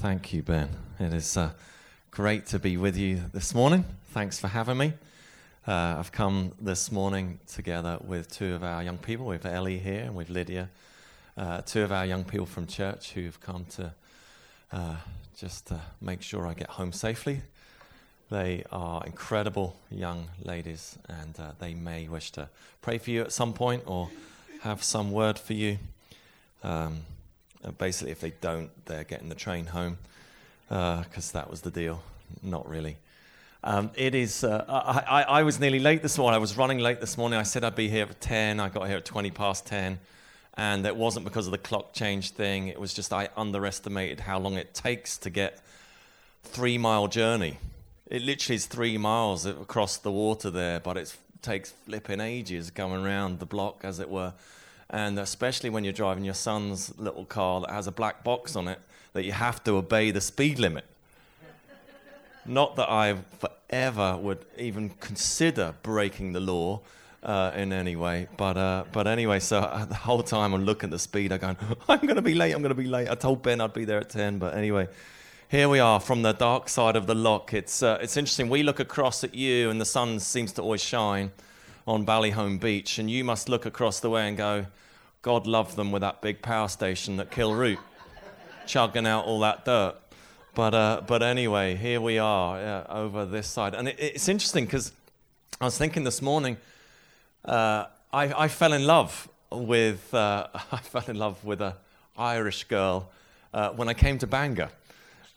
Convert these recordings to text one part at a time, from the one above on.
Thank you, Ben. It is uh, great to be with you this morning. Thanks for having me. Uh, I've come this morning together with two of our young people. We have Ellie here and with Lydia, uh, two of our young people from church who've come to uh, just make sure I get home safely. They are incredible young ladies, and uh, they may wish to pray for you at some point or have some word for you. Um, uh, basically, if they don't, they're getting the train home because uh, that was the deal. Not really. Um, it is. Uh, I, I, I, was nearly late this morning. I was running late this morning. I said I'd be here at 10. I got here at 20 past 10. And it wasn't because of the clock change thing. It was just I underestimated how long it takes to get three mile journey. It literally is three miles across the water there, but it takes flipping ages coming around the block, as it were and especially when you're driving your son's little car that has a black box on it, that you have to obey the speed limit. Not that I forever would even consider breaking the law uh, in any way, but uh, but anyway, so uh, the whole time I'm looking at the speed, I'm going, I'm going to be late, I'm going to be late. I told Ben I'd be there at 10, but anyway, here we are from the dark side of the lough. It's, uh, it's interesting. We look across at you, and the sun seems to always shine on Ballyholme Beach, and you must look across the way and go, God love them with that big power station at Kilroot, chugging out all that dirt. But, uh, but anyway, here we are uh, over this side. And it, it's interesting because I was thinking this morning, uh, I, I, fell in love with, uh, I fell in love with an Irish girl uh, when I came to Bangor.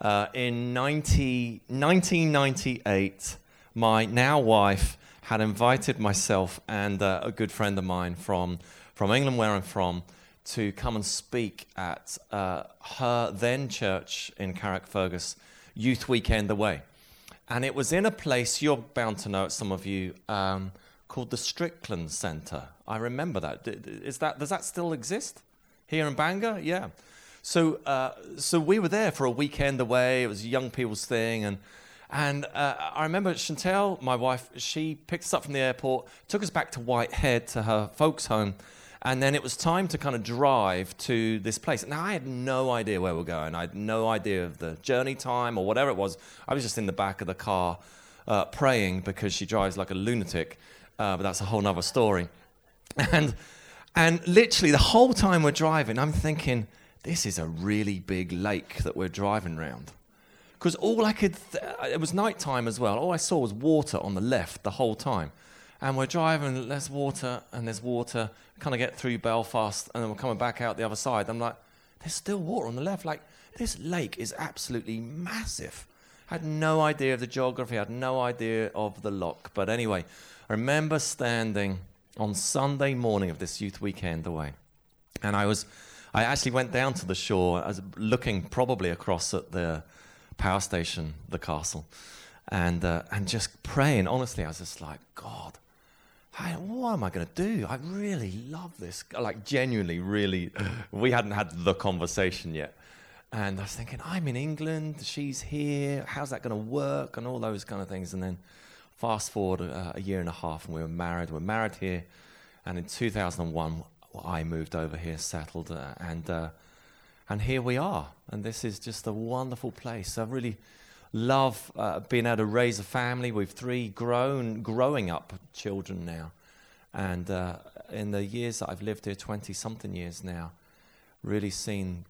Uh, in 90, 1998, my now wife had invited myself and a good friend of mine from from England, where I'm from, to come and speak at uh, her then church in Carrickfergus Youth Weekend Away. And it was in a place you're bound to know, some of you, um, called the Strickland Centre. I remember that. Is that. Does that still exist here in Bangor? Yeah. So, uh, so we were there for a weekend away. It was a young people's thing, and and uh, I remember Chantel, my wife, she picked us up from the airport, took us back to Whitehead to her folks' home, and then it was time to kind of drive to this place. Now, I had no idea where we are going. I had no idea of the journey time or whatever it was. I was just in the back of the car uh, praying because she drives like a lunatic. Uh, but that's a whole other story. And, and literally, the whole time we're driving, I'm thinking, this is a really big lake that we're driving around. Because all I could, th- it was nighttime as well. All I saw was water on the left the whole time and we're driving, there's water, and there's water, kind of get through Belfast, and then we're coming back out the other side. I'm like, there's still water on the left. Like, this lake is absolutely massive. I had no idea of the geography, I had no idea of the lough. But anyway, I remember standing on Sunday morning of this youth weekend away, and I was, I actually went down to the shore. I was looking probably across at the power station, the castle, and uh, and just praying. Honestly, I was just like, God, I, what am I going to do? I really love this. Like, genuinely, really. we hadn't had the conversation yet. And I was thinking, I'm in England, she's here, how's that going to work? And all those kind of things. And then fast forward uh, a year and a half, and we were married. We're married here. And in 2001, I moved over here, settled, uh, and, uh, and here we are. And this is just a wonderful place. I really love uh, being able to raise a family. We've three grown, growing up children now. And uh, in the years that I've lived here, 20 something years now, really seen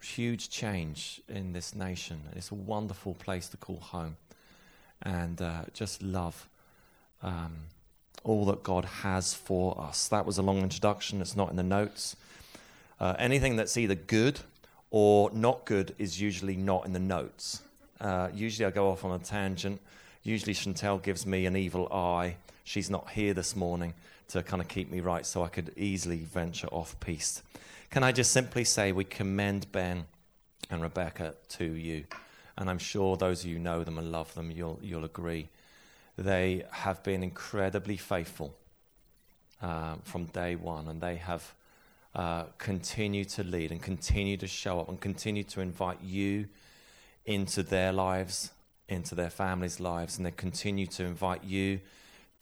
huge change in this nation. It's a wonderful place to call home. And uh, just love um, all that God has for us. That was a long introduction, it's not in the notes. Uh, anything that's either good or not good is usually not in the notes. Uh, usually I go off on a tangent. Usually Chantel gives me an evil eye. She's not here this morning to kind of keep me right so I could easily venture off piste. Can I just simply say we commend Ben and Rebecca to you? And I'm sure those of you know them and love them, you'll, you'll agree. They have been incredibly faithful uh, from day one, and they have uh, continued to lead and continue to show up and continue to invite you into their lives, into their families' lives, and they continue to invite you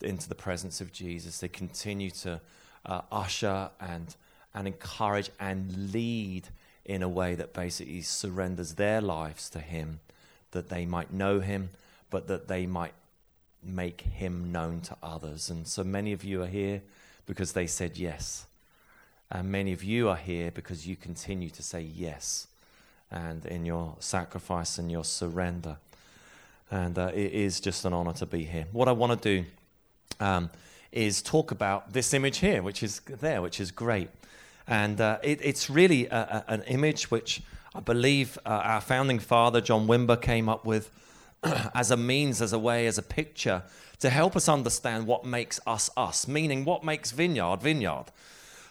into the presence of Jesus. They continue to uh, usher and, and encourage and lead in a way that basically surrenders their lives to Him, that they might know Him, but that they might make Him known to others. And so many of you are here because they said yes. And many of you are here because you continue to say yes and in your sacrifice and your surrender. And uh, it is just an honor to be here. What I want to do um, is talk about this image here, which is there, which is great. And uh, it, it's really a, a, an image which I believe uh, our founding father, John Wimber, came up with as a means, as a way, as a picture to help us understand what makes us us, meaning what makes Vineyard Vineyard.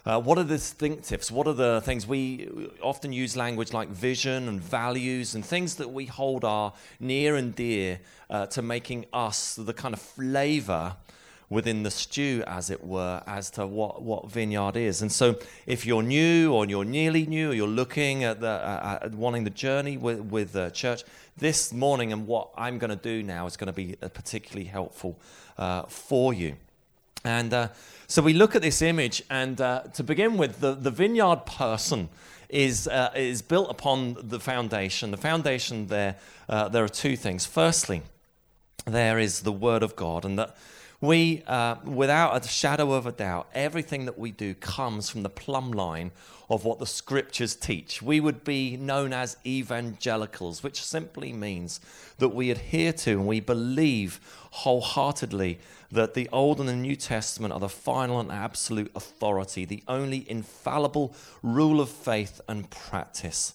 Uh, what are the distinctives? What are the things we often use language like vision and values and things that we hold are near and dear uh, to making us the kind of flavor within the stew, as it were, as to what, what vineyard is. And so, if you're new or you're nearly new, or you're looking at the uh, at wanting the journey with with the church this morning, and what I'm going to do now is going to be uh, particularly helpful uh, for you. And uh, so we look at this image, and uh, to begin with, the, the vineyard person is, uh, is built upon the foundation. The foundation there, uh, there are two things. Firstly, there is the Word of God, and that we, uh, without a shadow of a doubt, everything that we do comes from the plumb line of what the scriptures teach. We would be known as evangelicals, which simply means that we adhere to and we believe wholeheartedly that the Old and the New Testament are the final and absolute authority, the only infallible rule of faith and practice.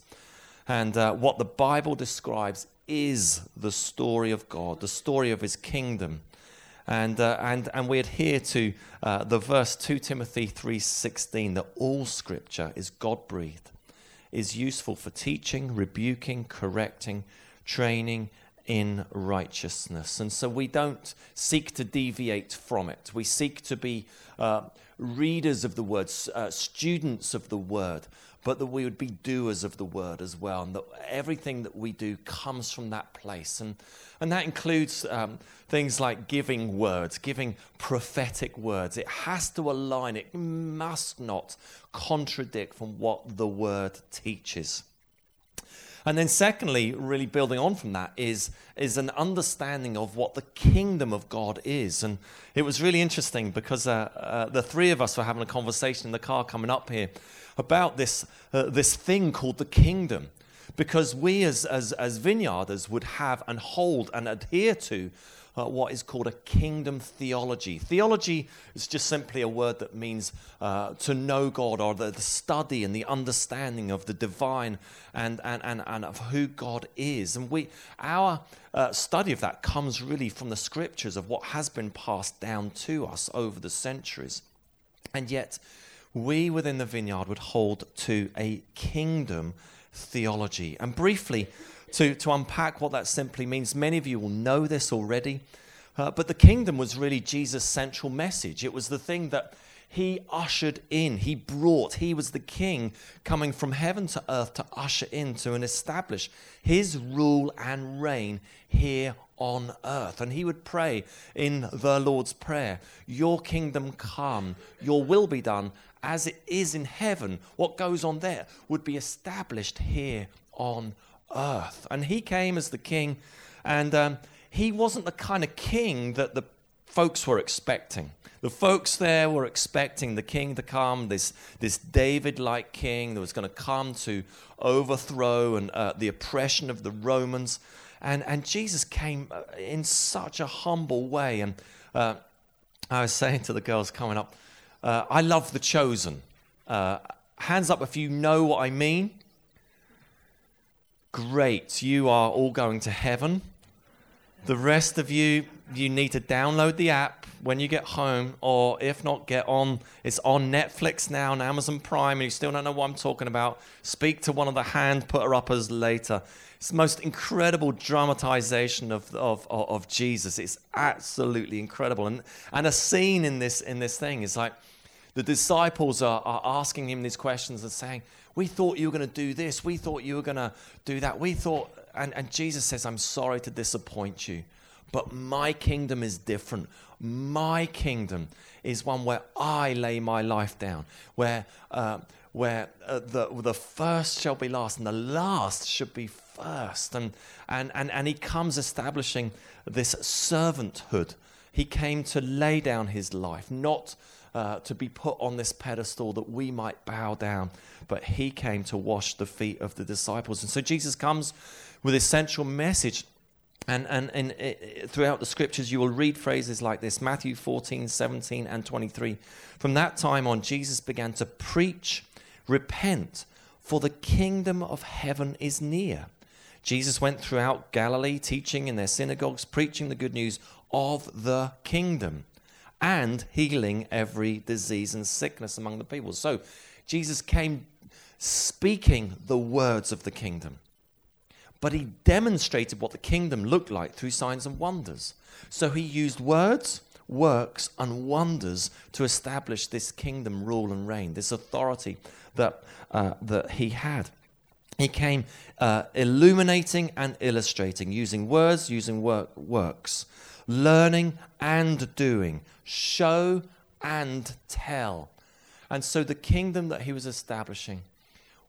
And uh, what the Bible describes is the story of God, the story of his kingdom and, uh, and, and we adhere to uh, the verse 2 Timothy 3.16 that all scripture is God-breathed, is useful for teaching, rebuking, correcting, training in righteousness. And so we don't seek to deviate from it. We seek to be uh, readers of the word, uh, students of the word, but that we would be doers of the word as well, and that everything that we do comes from that place. And, and that includes um, things like giving words, giving prophetic words. It has to align, it must not contradict from what the word teaches. And then, secondly, really building on from that is, is an understanding of what the kingdom of God is. And it was really interesting because uh, uh, the three of us were having a conversation in the car coming up here about this, uh, this thing called the kingdom. Because we, as, as, as vineyarders, would have and hold and adhere to uh, what is called a kingdom theology. Theology is just simply a word that means uh, to know God or the, the, study and the understanding of the divine and, and, and, and of who God is. And we, our uh, study of that comes really from the scriptures of what has been passed down to us over the centuries. And yet, we within the vineyard would hold to a kingdom theology. And briefly, to, to unpack what that simply means. Many of you will know this already, uh, but the kingdom was really Jesus' central message. It was the thing that he ushered in, he brought, he was the king coming from heaven to earth to usher into and establish his rule and reign here on earth. And he would pray in the Lord's Prayer Your kingdom come, your will be done as it is in heaven. What goes on there would be established here on earth. And he came as the king, and um, he wasn't the kind of king that the folks were expecting. The folks there were expecting the king to come, this, this David like king that was going to come to overthrow and, uh, the oppression of the Romans. And, and Jesus came uh, in such a humble way. And uh, I was saying to the girls coming up, uh, I love The Chosen. Uh, hands up if you know what I mean. Great, you are all going to heaven. The rest of you, you need to download the app when you get home, or if not, get on. It's on Netflix now and Amazon Prime, and you still don't know what I'm talking about. Speak to one of the hand putter uppers later. It's the most incredible dramatization of, of, of, of Jesus. It's absolutely incredible. And, and a scene in this, in this thing is like the disciples are, are asking him these questions and saying, we thought you were going to do this. We thought you were going to do that. We thought, and, and Jesus says, I'm sorry to disappoint you, but my kingdom is different. My kingdom is one where I lay my life down, where, uh, where uh, the, the first shall be last and the last should be first. And, and, and, and he comes establishing this servanthood. He came to lay down his life, not uh, to be put on this pedestal that we might bow down, but he came to wash the feet of the disciples. And so Jesus comes with essential message. And, and, and it, throughout the scriptures, you will read phrases like this Matthew 14, 17, and 23. From that time on, Jesus began to preach Repent, for the kingdom of heaven is near. Jesus went throughout Galilee, teaching in their synagogues, preaching the good news of the kingdom, and healing every disease and sickness among the people. So, Jesus came speaking the words of the kingdom, but he demonstrated what the kingdom looked like through signs and wonders. So, he used words works and wonders to establish this kingdom rule and reign, this authority that, uh, that he had. He came uh, illuminating and illustrating, using words, using work, works, learning and doing, show and tell. And so the kingdom that he was establishing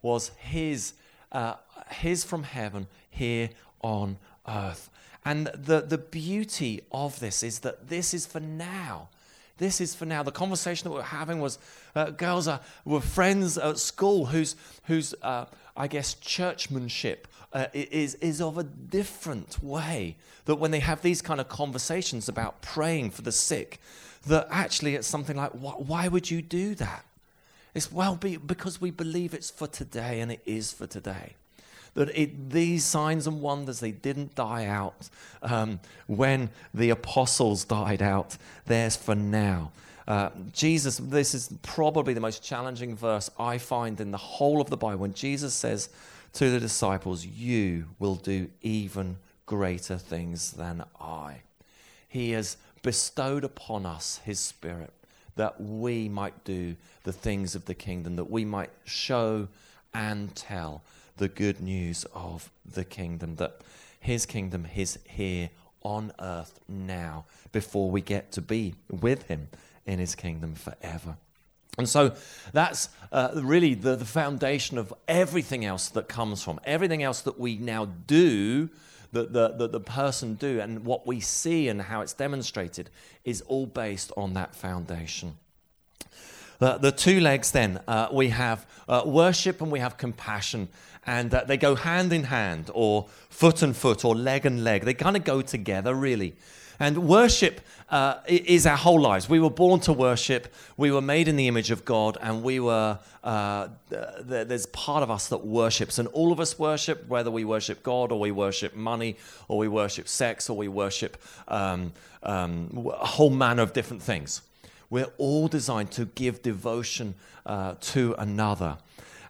was his, uh, his from heaven here on earth. And the, the beauty of this is that this is for now. This is for now. The conversation that we're having was uh, girls are, were friends at school whose, whose uh, I guess, churchmanship uh, is, is of a different way. That when they have these kind of conversations about praying for the sick, that actually it's something like, why would you do that? It's well be, because we believe it's for today and it is for today that it, these signs and wonders, they didn't die out um, when the apostles died out. There's for now. Uh, Jesus, this is probably the most challenging verse I find in the whole of the Bible. When Jesus says to the disciples, You will do even greater things than I. He has bestowed upon us His Spirit that we might do the things of the kingdom, that we might show and tell the good news of the kingdom, that his kingdom is here on earth now before we get to be with him in his kingdom forever. And so that's uh, really the, the foundation of everything else that comes from, everything else that we now do, that the, the, the person do, and what we see and how it's demonstrated is all based on that foundation. The, the two legs, then, uh, we have uh, worship and we have compassion and uh, they go hand in hand, or foot and foot, or leg and leg. They kind of go together, really. And worship uh, is our whole lives. We were born to worship. We were made in the image of God, and we were. Uh, there's part of us that worships, and all of us worship. Whether we worship God, or we worship money, or we worship sex, or we worship um, um, a whole manner of different things. We're all designed to give devotion uh, to another.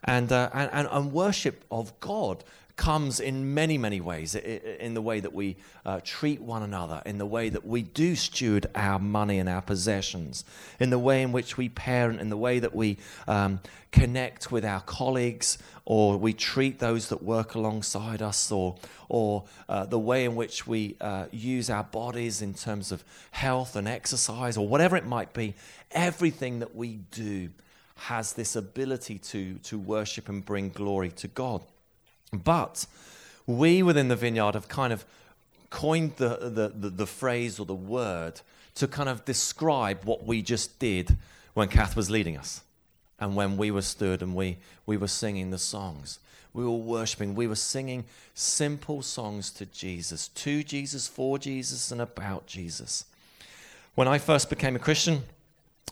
And, uh, and, and, worship of God comes in many, many ways in the way that we uh, treat one another, in the way that we do steward our money and our possessions, in the way in which we parent, in the way that we um, connect with our colleagues, or we treat those that work alongside us, or, or uh, the way in which we uh, use our bodies in terms of health and exercise, or whatever it might be. Everything that we do has this ability to, to worship and bring glory to God. But we within the vineyard have kind of coined the, the, the, the, phrase or the word to kind of describe what we just did when Kath was leading us and when we were stood and we, we were singing the songs. We were worshiping, we were singing simple songs to Jesus, to Jesus, for Jesus, and about Jesus. When I first became a Christian,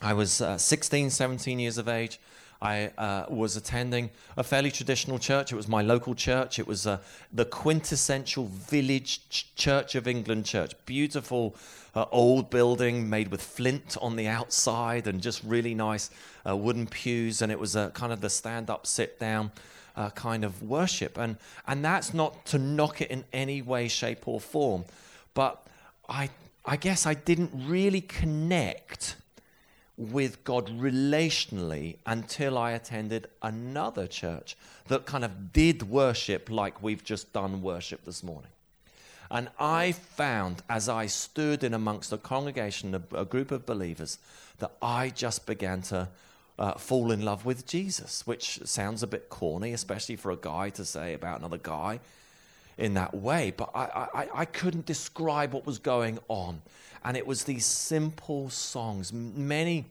I was uh, 16, 17 years of age. I uh, was attending a fairly traditional church. It was my local church. It was uh, the quintessential village ch- Church of England church. Beautiful uh, old building made with flint on the outside and just really nice uh, wooden pews. And it was kind of the stand up, sit down. Uh, kind of worship, and and that's not to knock it in any way, shape, or form, but I I guess I didn't really connect with God relationally until I attended another church that kind of did worship like we've just done worship this morning. And I found as I stood in amongst a congregation, a, a group of believers, that I just began to uh, fall in love with Jesus, which sounds a bit corny, especially for a guy to say about another guy in that way. But I, I, I couldn't describe what was going on. And it was these simple songs, many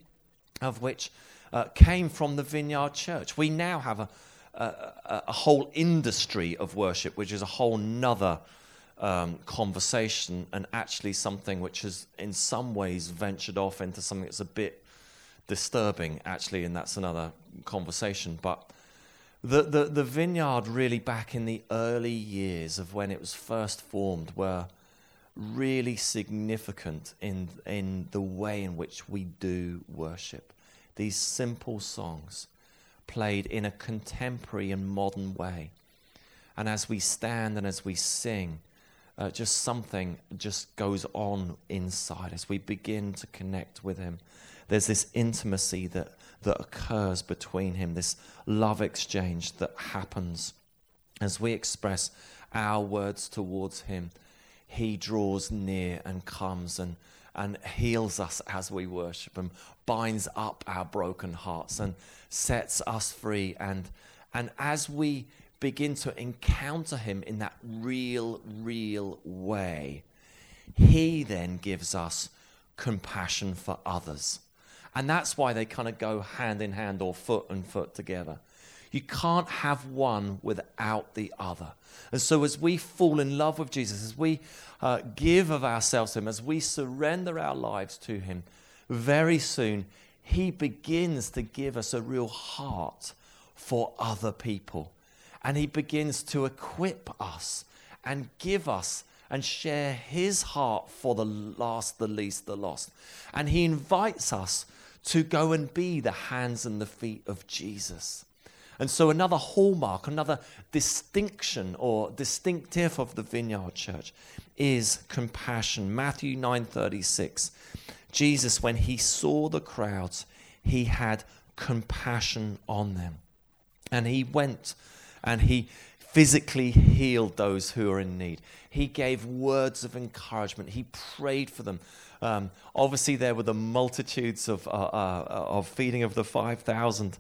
of which uh, came from the Vineyard Church. We now have a, a, a, whole industry of worship, which is a whole nother um, conversation and actually something which has, in some ways, ventured off into something that's a bit disturbing, actually, and that's another conversation. But the, the, the vineyard, really, back in the early years of when it was first formed, were really significant in, in the way in which we do worship. These simple songs played in a contemporary and modern way. And as we stand and as we sing, uh, just something just goes on inside as we begin to connect with Him. There's this intimacy that, that occurs between Him, this love exchange that happens as we express our words towards Him. He draws near and comes and, and heals us as we worship him, binds up our broken hearts and sets us free. And, and as we begin to encounter Him in that real, real way, He then gives us compassion for others. And that's why they kind of go hand in hand or foot and foot together. You can't have one without the other. And so, as we fall in love with Jesus, as we uh, give of ourselves to Him, as we surrender our lives to Him, very soon He begins to give us a real heart for other people and he begins to equip us and give us and share his heart for the last, the least, the lost. And he invites us to go and be the hands and the feet of Jesus. And so, another hallmark, another distinction or distinctive of the Vineyard Church is compassion. Matthew 9:36. Jesus, when he saw the crowds, he had compassion on them. And he went and he physically healed those who are in need. He gave words of encouragement. He prayed for them. Um, obviously, there were the multitudes of, uh, uh, of feeding of the 5,000.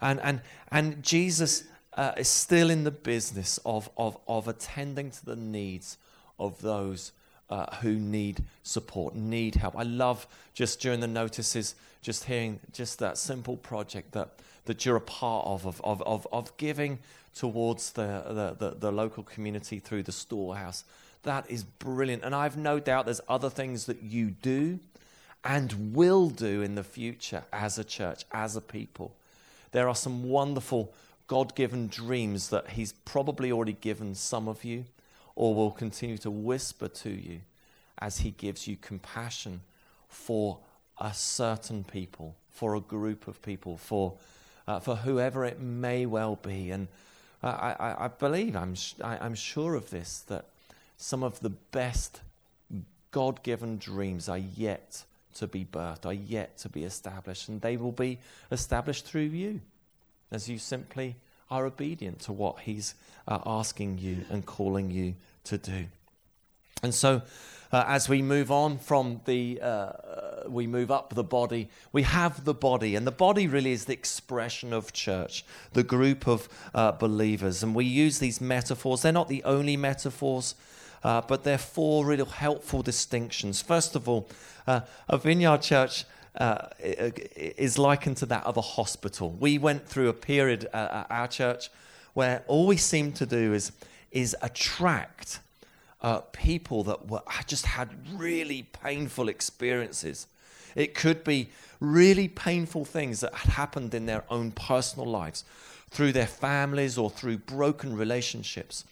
And, and, and Jesus uh, is still in the business of, of, of attending to the needs of those uh, who need support, need help. I love just during the notices, just hearing just that simple project that, that you're a part of, of, of, of, of giving towards the, the, the, the local community through the storehouse. That is brilliant. And I've no doubt there's other things that you do and will do in the future as a church, as a people. There are some wonderful God given dreams that He's probably already given some of you or will continue to whisper to you as He gives you compassion for a certain people, for a group of people, for, uh, for whoever it may well be. And I, I, I believe, I'm, I, I'm sure of this, that some of the best God given dreams are yet to be birthed, are yet to be established, and they will be established through you as you simply are obedient to what He's uh, asking you and calling you to do. And so, uh, as we move on from the, uh, we move up the body, we have the body. And the body really is the expression of church, the group of uh, believers. And we use these metaphors. They're not the only metaphors, uh, but they're four really helpful distinctions. First of all, uh, a vineyard church. Uh, is likened to that of a hospital. We went through a period at our church where all we seemed to do is, is attract uh, people that were, just had really painful experiences. It could be really painful things that had happened in their own personal lives, through their families or through broken relationships.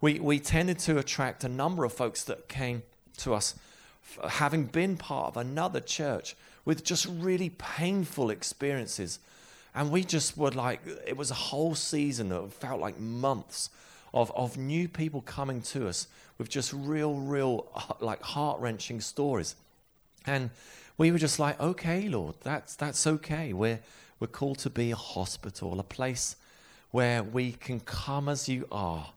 We, we tended to attract a number of folks that came to us having been part of another church with just really painful experiences. And we just were like, it was a whole season that felt like months of, of new people coming to us with just real, real, uh, like heart wrenching stories. And we were just like, okay, Lord, that's, that's okay. We're, we're called to be a hospital, a place where we can come as you are.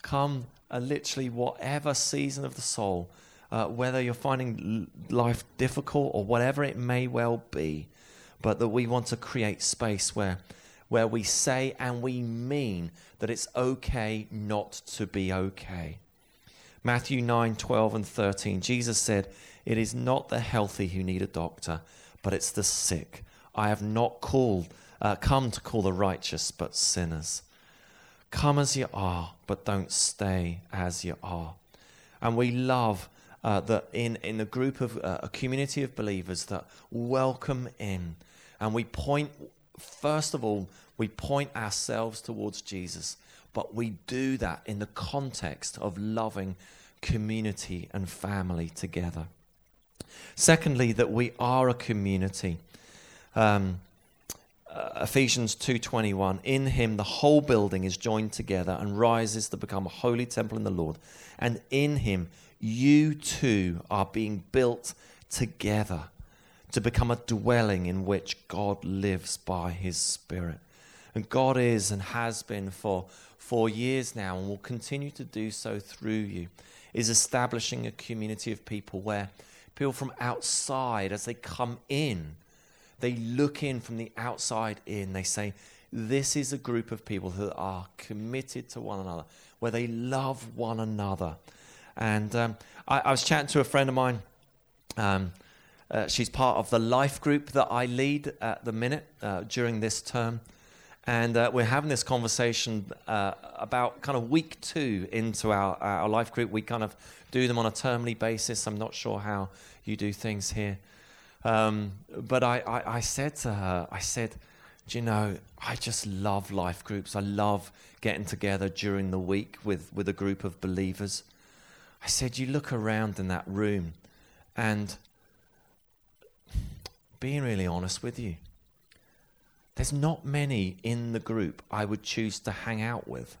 Come uh, literally whatever season of the soul, uh, whether you're finding life difficult or whatever it may well be. but that we want to create space where, where we say and we mean that it's okay not to be okay. Matthew 9, 12, and 13, Jesus said, It is not the healthy who need a doctor, but it's the sick. I have not called, uh, come to call the righteous, but sinners. Come as you are, but don't stay as you are. And we love uh, that in, in a group of uh, a community of believers that welcome in. And we point, first of all, we point ourselves towards Jesus, but we do that in the context of loving community and family together. Secondly, that we are a community. Um, uh, Ephesians 2:21 in him the whole building is joined together and rises to become a holy temple in the Lord and in him you too are being built together to become a dwelling in which God lives by his spirit and God is and has been for for years now and will continue to do so through you is establishing a community of people where people from outside as they come in they look in from the outside in. They say, This is a group of people who are committed to one another, where they love one another. And um, I, I, was chatting to a friend of mine. Um, uh, she's part of the life group that I lead at the minute uh, during this term. And uh, we're having this conversation uh, about kind of week two into our, our life group. We kind of do them on a termly basis. I'm not sure how you do things here. Um, but I, I, I said to her, I said, do you know, I just love life groups. I love getting together during the week with, with a group of believers. I said, you look around in that room and being really honest with you, there's not many in the group I would choose to hang out with.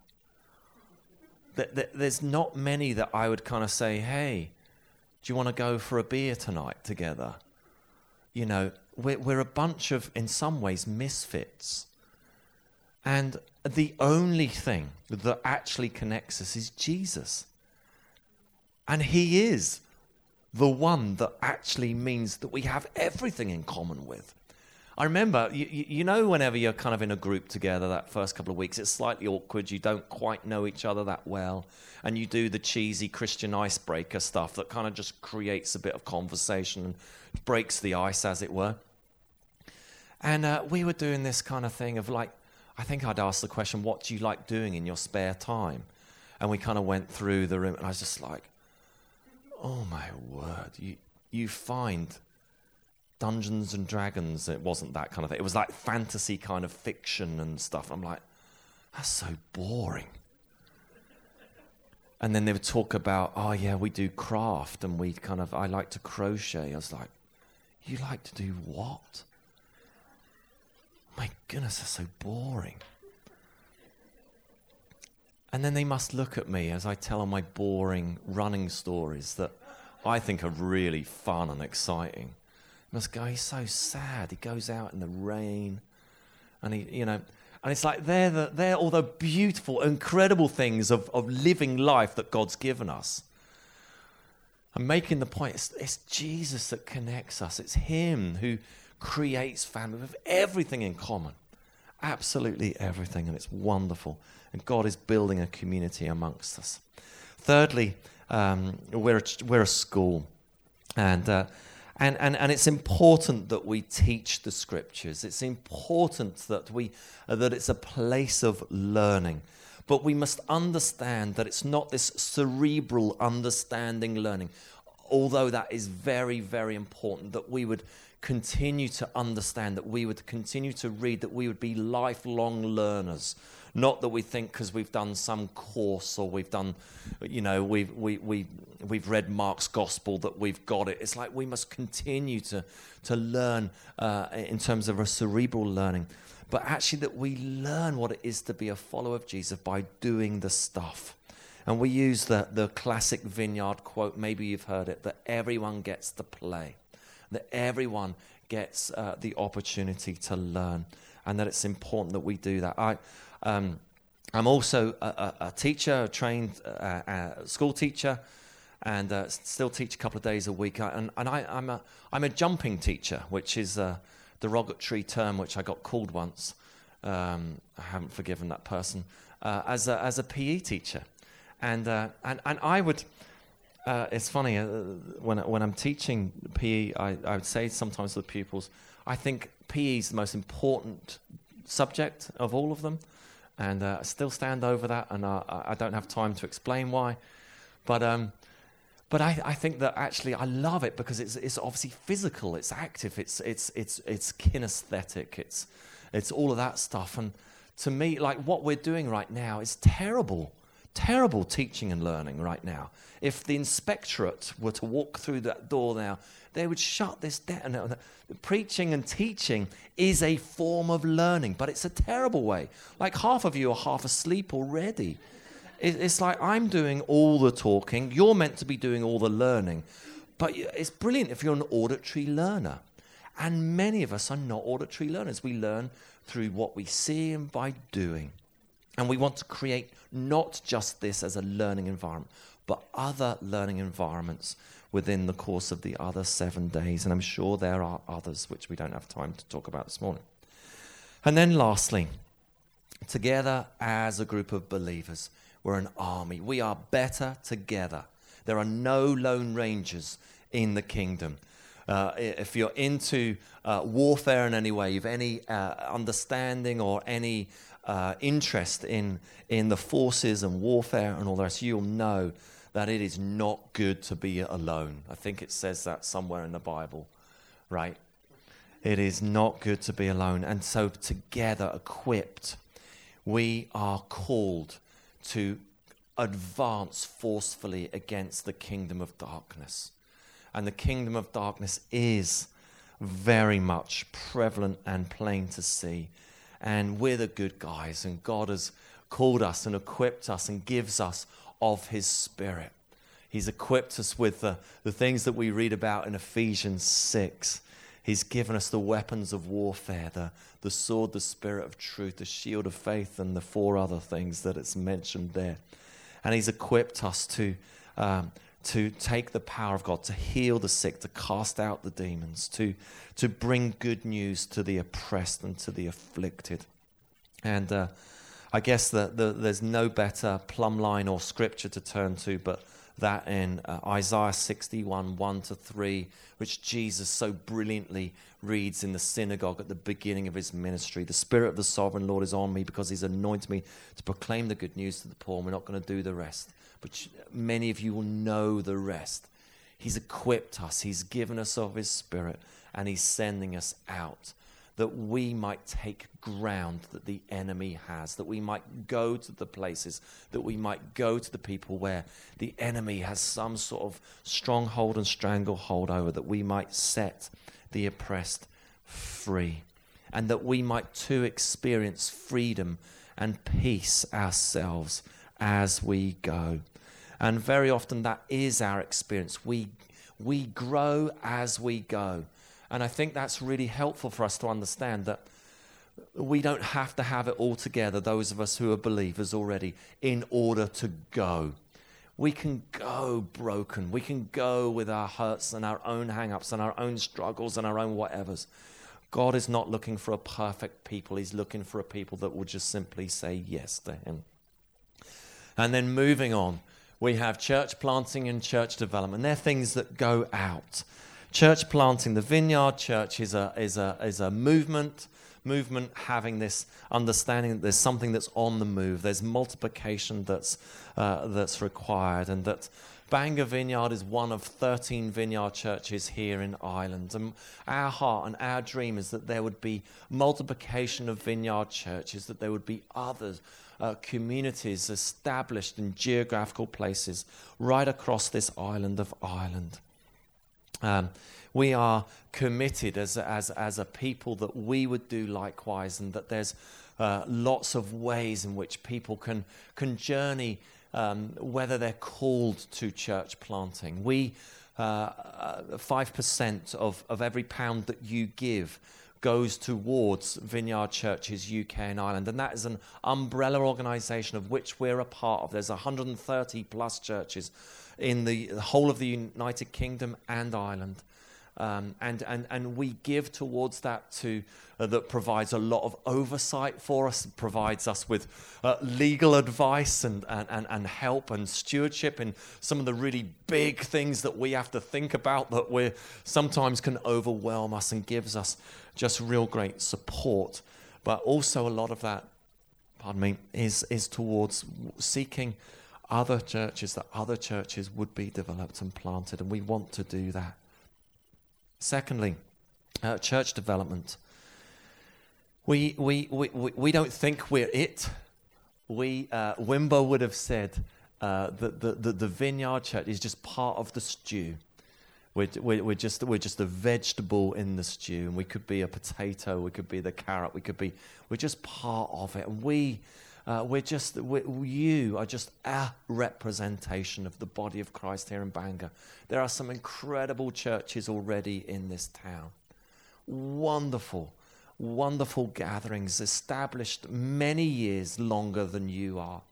There's not many that I would kind of say, hey, do you want to go for a beer tonight together? you know, we're, we're a bunch of, in some ways, misfits. And the only thing that actually connects us is Jesus. And He is the one that actually means that we have everything in common with. I remember, you, you, know, whenever you're kind of in a group together, that first couple of weeks, it's slightly awkward. You don't quite know each other that well. And you do the cheesy Christian icebreaker stuff that kind of just creates a bit of conversation and breaks the ice, as it were. And uh, we were doing this kind of thing of like, I think I'd ask the question, What do you like doing in your spare time? And we kind of went through the room, and I was just like, Oh my word, you, you find Dungeons and Dragons. It wasn't that kind of thing. It was like fantasy kind of fiction and stuff. I'm like, that's so boring. And then they would talk about, oh yeah, we do craft and we kind of, I like to crochet. I was like, you like to do what? My goodness, that's so boring. And then they must look at me as I tell them my boring running stories that I think are really fun and exciting. Must go, he's so sad. He goes out in the rain and he, you know, and it's like they're, the, they're all the beautiful, incredible things of, of living life that God's given us. I'm making the point it's, it's Jesus that connects us, it's Him who creates family with everything in common. Absolutely everything, and it's wonderful. And God is building a community amongst us. Thirdly, um, we're, a, we're a school. And, uh, and, and, and it's important that we teach the scriptures. It's important that, we, uh, that it's a place of learning. But we must understand that it's not this cerebral understanding learning, although that is very, very important, that we would continue to understand, that we would continue to read, that we would be lifelong learners. Not that we think because we've done some course or we've done, you know, we've, we, we, we've read Mark's gospel that we've got it. It's like we must continue to, to learn uh, in terms of a cerebral learning but actually that we learn what it is to be a follower of Jesus by doing the stuff. And we use the, the classic vineyard quote, maybe you've heard it, that everyone gets to play, that everyone gets uh, the opportunity to learn, and that it's important that we do that. I, um, I'm also a, a, a teacher, a trained uh, uh, school teacher, and uh, still teach a couple of days a week. And, and I, am a, I'm a jumping teacher, which is a derogatory term which I got called once. Um, I haven't forgiven that person uh, as a, as a PE teacher, and uh, and and I would. Uh, it's funny uh, when when I'm teaching PE, I, I would say sometimes to the pupils, I think PE is the most important subject of all of them, and uh, I still stand over that, and uh, I don't have time to explain why, but. Um, but I, I, think that actually I love it because it's, it's obviously physical, it's active, it's, it's, it's, it's kinesthetic, it's, it's all of that stuff. And to me, like what we're doing right now is terrible, terrible teaching and learning right now. If the inspectorate were to walk through that door now, they would shut this down. Preaching and teaching is a form of learning, but it's a terrible way. Like half of you are half asleep already. It's like I'm doing all the talking, you're meant to be doing all the learning. But it's brilliant if you're an auditory learner. And many of us are not auditory learners. We learn through what we see and by doing. And we want to create not just this as a learning environment, but other learning environments within the course of the other seven days. And I'm sure there are others which we don't have time to talk about this morning. And then, lastly, together as a group of believers, we're an army. We are better together. There are no lone rangers in the kingdom. Uh, if you're into uh, warfare in any way, you've any uh, understanding or any uh, interest in, in the forces and warfare and all the rest, you'll know that it is not good to be alone. I think it says that somewhere in the Bible, right? It is not good to be alone. And so, together, equipped, we are called to advance forcefully against the kingdom of darkness. And the kingdom of darkness is very much prevalent and plain to see. And we're the good guys, and God has called us and equipped us and gives us of His Spirit. He's equipped us with the, the things that we read about in Ephesians 6. He's given us the weapons of warfare, the, the sword, the spirit of truth, the shield of faith, and the four other things that it's mentioned there. And He's equipped us to, um, to take the power of God, to heal the sick, to cast out the demons, to, to bring good news to the oppressed and to the afflicted. And uh, I guess that the, there's no better plumb line or scripture to turn to but that in uh, Isaiah 61 1 to 3, which Jesus so brilliantly reads in the synagogue at the beginning of his ministry. The Spirit of the Sovereign Lord is on me because he's anointed me to proclaim the good news to the poor. and We're not going to do the rest, but many of you will know the rest. He's equipped us, he's given us of his Spirit, and he's sending us out that we might take ground that the enemy has, that we might go to the places, that we might go to the people where the enemy has some sort of stronghold and stranglehold over, that we might set the oppressed free, and that we might too experience freedom and peace ourselves as we go. And very often that is our experience. We, we grow as we go. And I think that's really helpful for us to understand that we don't have to have it all together, those of us who are believers already, in order to go. We can go broken. We can go with our hurts and our own hang ups and our own struggles and our own whatevers. God is not looking for a perfect people, He's looking for a people that will just simply say yes to Him. And then moving on, we have church planting and church development. They're things that go out church planting, the Vineyard Church is a, is a, is a movement, movement having this understanding that there's something that's on the move, there's multiplication that's, uh, that's required, and that Bangor Vineyard is one of 13 vineyard churches here in Ireland. And our heart and our dream is that there would be multiplication of vineyard churches, that there would be others, uh, communities established in geographical places right across this island of Ireland. Um, we are committed as, as, as a people that we would do likewise, and that there's uh, lots of ways in which people can, can journey, um, whether they're called to church planting. We, uh, 5% uh, of, of every pound that you give goes towards Vineyard Churches UK and Ireland, and that is an umbrella organisation of which we're a part of. There's 130 plus churches in the, whole of the United Kingdom and Ireland. Um, and, and, and we give towards that to uh, that provides a lot of oversight for us, provides us with uh, legal advice and, and, and help and stewardship in some of the really big things that we have to think about that we sometimes can overwhelm us and gives us just real great support. But also a lot of that, pardon me, is, is towards seeking other churches, that other churches would be developed and planted, and we want to do that. Secondly, uh, church development. We, we, we, we, don't think we're it. We, uh, Wimber would have said uh, that the, the, the vineyard church is just part of the stew. We're, we're, we're, just, we're just a vegetable in the stew, and we could be a potato, we could be the carrot, we could be, we're just part of it. And we, uh, we're just, we you are just a representation of the body of Christ here in Bangor. There are some incredible churches already in this town. Wonderful, wonderful gatherings established many years longer than you are.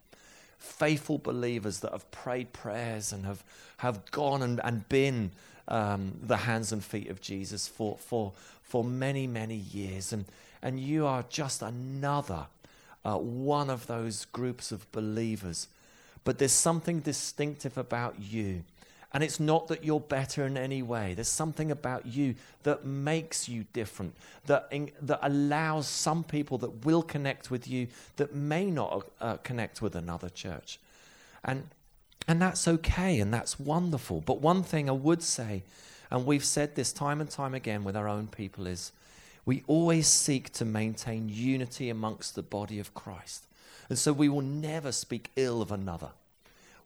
Faithful believers that have prayed prayers and have, have gone and, and been um, the hands and feet of Jesus for, for, for many, many years. And, and you are just another uh, one of those groups of believers. But there's something distinctive about you. And it's not that you're better in any way. There's something about you that makes you different, that, in, that allows some people that will connect with you that may not uh, connect with another church. And, and that's okay and that's wonderful. But one thing I would say, and we've said this time and time again with our own people, is we always seek to maintain unity amongst the body of Christ. And so we will never speak ill of another.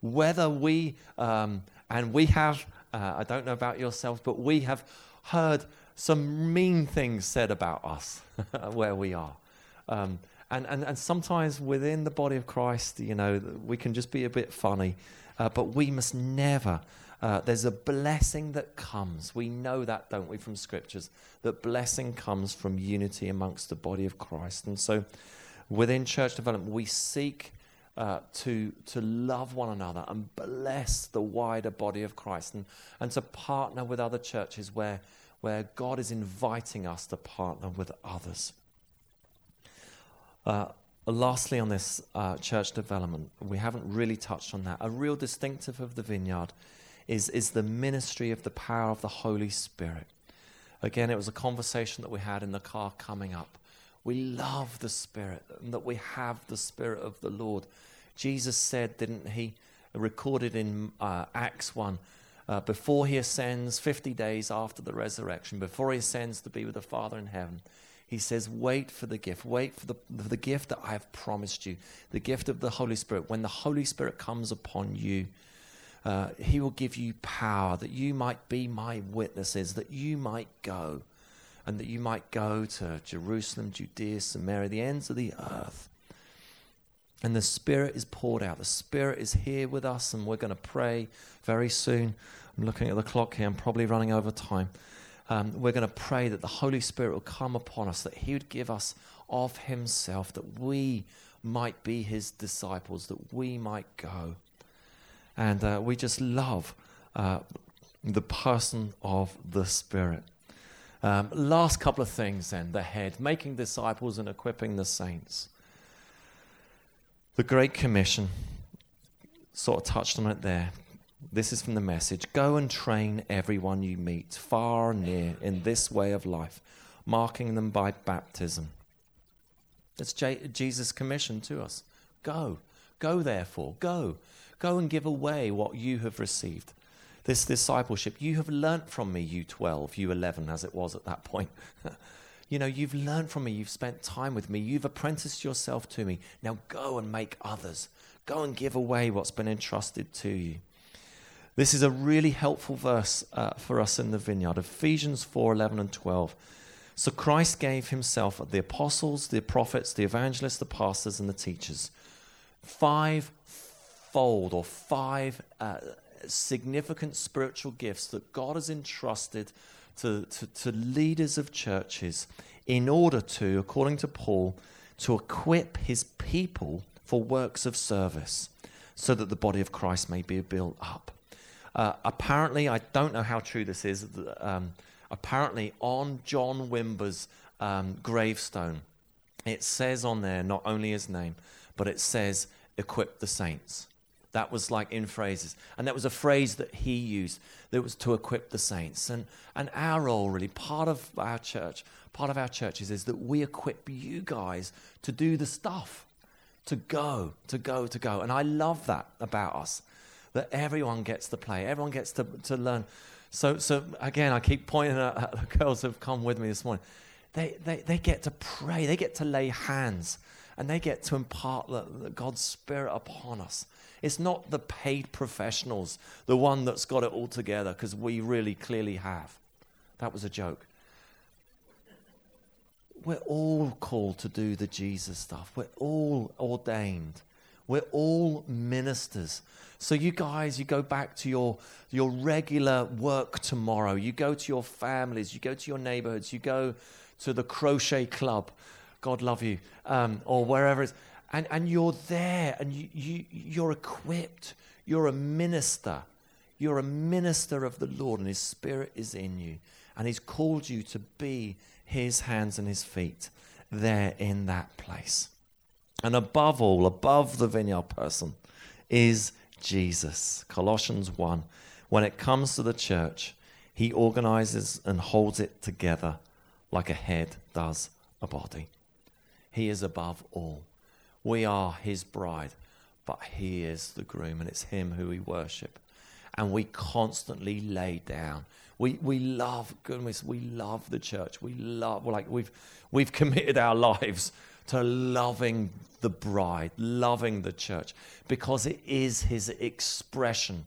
Whether we, um, and we have, uh, I don't know about yourselves, but we have heard some mean things said about us where we are. Um, and, and, and sometimes within the body of Christ, you know, we can just be a bit funny, uh, but we must never uh, there's a blessing that comes. We know that, don't we, from scriptures? That blessing comes from unity amongst the body of Christ. And so within church development, we seek uh, to, to love one another and bless the wider body of Christ and, and to partner with other churches where, where God is inviting us to partner with others. Uh, lastly, on this uh, church development, we haven't really touched on that. A real distinctive of the vineyard is, is the ministry of the power of the Holy Spirit. Again, it was a conversation that we had in the car coming up. We love the Spirit and that we have the Spirit of the Lord. Jesus said, didn't he? Recorded in uh, Acts 1 uh, before he ascends, 50 days after the resurrection, before he ascends to be with the Father in heaven, he says, Wait for the gift. Wait for the, the gift that I have promised you, the gift of the Holy Spirit. When the Holy Spirit comes upon you, uh, he will give you power that you might be my witnesses, that you might go, and that you might go to Jerusalem, Judea, Samaria, the ends of the earth. And the Spirit is poured out. The Spirit is here with us, and we're going to pray very soon. I'm looking at the clock here, I'm probably running over time. Um, we're going to pray that the Holy Spirit will come upon us, that He would give us of Himself, that we might be His disciples, that we might go. And uh, we just love uh, the person of the Spirit. Um, last couple of things then the head, making disciples and equipping the saints. The Great Commission, sort of touched on it there. This is from the message Go and train everyone you meet, far and near, in this way of life, marking them by baptism. That's J- Jesus' commission to us. Go. Go, therefore. Go. Go and give away what you have received. This discipleship, you have learnt from me, you 12, you 11, as it was at that point. you know, you've learned from me, you've spent time with me, you've apprenticed yourself to me. Now go and make others. Go and give away what's been entrusted to you. This is a really helpful verse uh, for us in the vineyard Ephesians 4 11 and 12. So Christ gave himself the apostles, the prophets, the evangelists, the pastors, and the teachers. Five fold or five uh, significant spiritual gifts that God has entrusted to, to, to leaders of churches in order to, according to Paul, to equip his people for works of service so that the body of Christ may be built up. Uh, apparently, I don't know how true this is. Um, apparently on John Wimber's um, gravestone, it says on there not only his name, but it says, equip the saints. That was like in phrases. And that was a phrase that he used that was to equip the saints. And, and our role, really, part of our church, part of our churches is that we equip you guys to do the stuff, to go, to go, to go. And I love that about us, that everyone gets to play, everyone gets to, to learn. So, so again, I keep pointing at the girls who have come with me this morning. They, they, they get to pray, they get to lay hands, and they get to impart the, the God's Spirit upon us. It's not the paid professionals, the one that's got it all together, because we really clearly have. That was a joke. We're all called to do the Jesus stuff. We're all ordained. We're all ministers. So you guys, you go back to your, your regular work tomorrow. You go to your families. You go to your neighborhoods. You go to the crochet club. God love you. Um, or wherever it's and, and you're there and you, you, you're equipped. You're a minister. You're a minister of the Lord, and His Spirit is in you. And He's called you to be His hands and His feet there in that place. And above all, above the vineyard person, is Jesus. Colossians 1. When it comes to the church, He organizes and holds it together like a head does a body. He is above all. We are his bride, but he is the groom, and it's him who we worship. And we constantly lay down. We, we love goodness. We love the church. We love like we've we've committed our lives to loving the bride, loving the church, because it is his expression.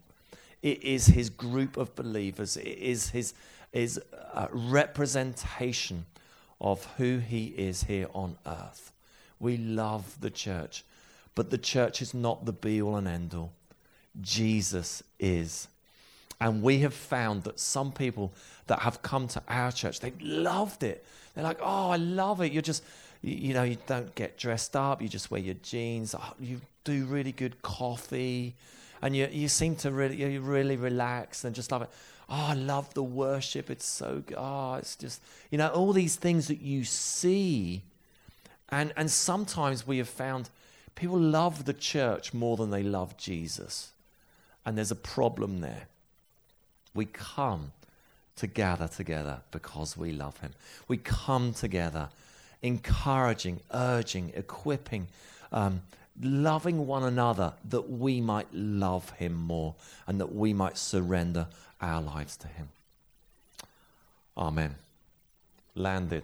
It is his group of believers. It is his, his uh, representation of who he is here on earth. We love the church, but the church is not the be all and end all. Jesus is. And we have found that some people that have come to our church, they've loved it. They're like, oh, I love it. You're just, you know, you don't get dressed up. You just wear your jeans. Oh, you do really good coffee. And you, you seem to really, you really relax and just love it. Oh, I love the worship. It's so good. Oh, it's just, you know, all these things that you see and, and sometimes we have found people love the church more than they love Jesus. And there's a problem there. We come to gather together because we love Him. We come together encouraging, urging, equipping, um, loving one another that we might love Him more and that we might surrender our lives to Him. Amen. Landed.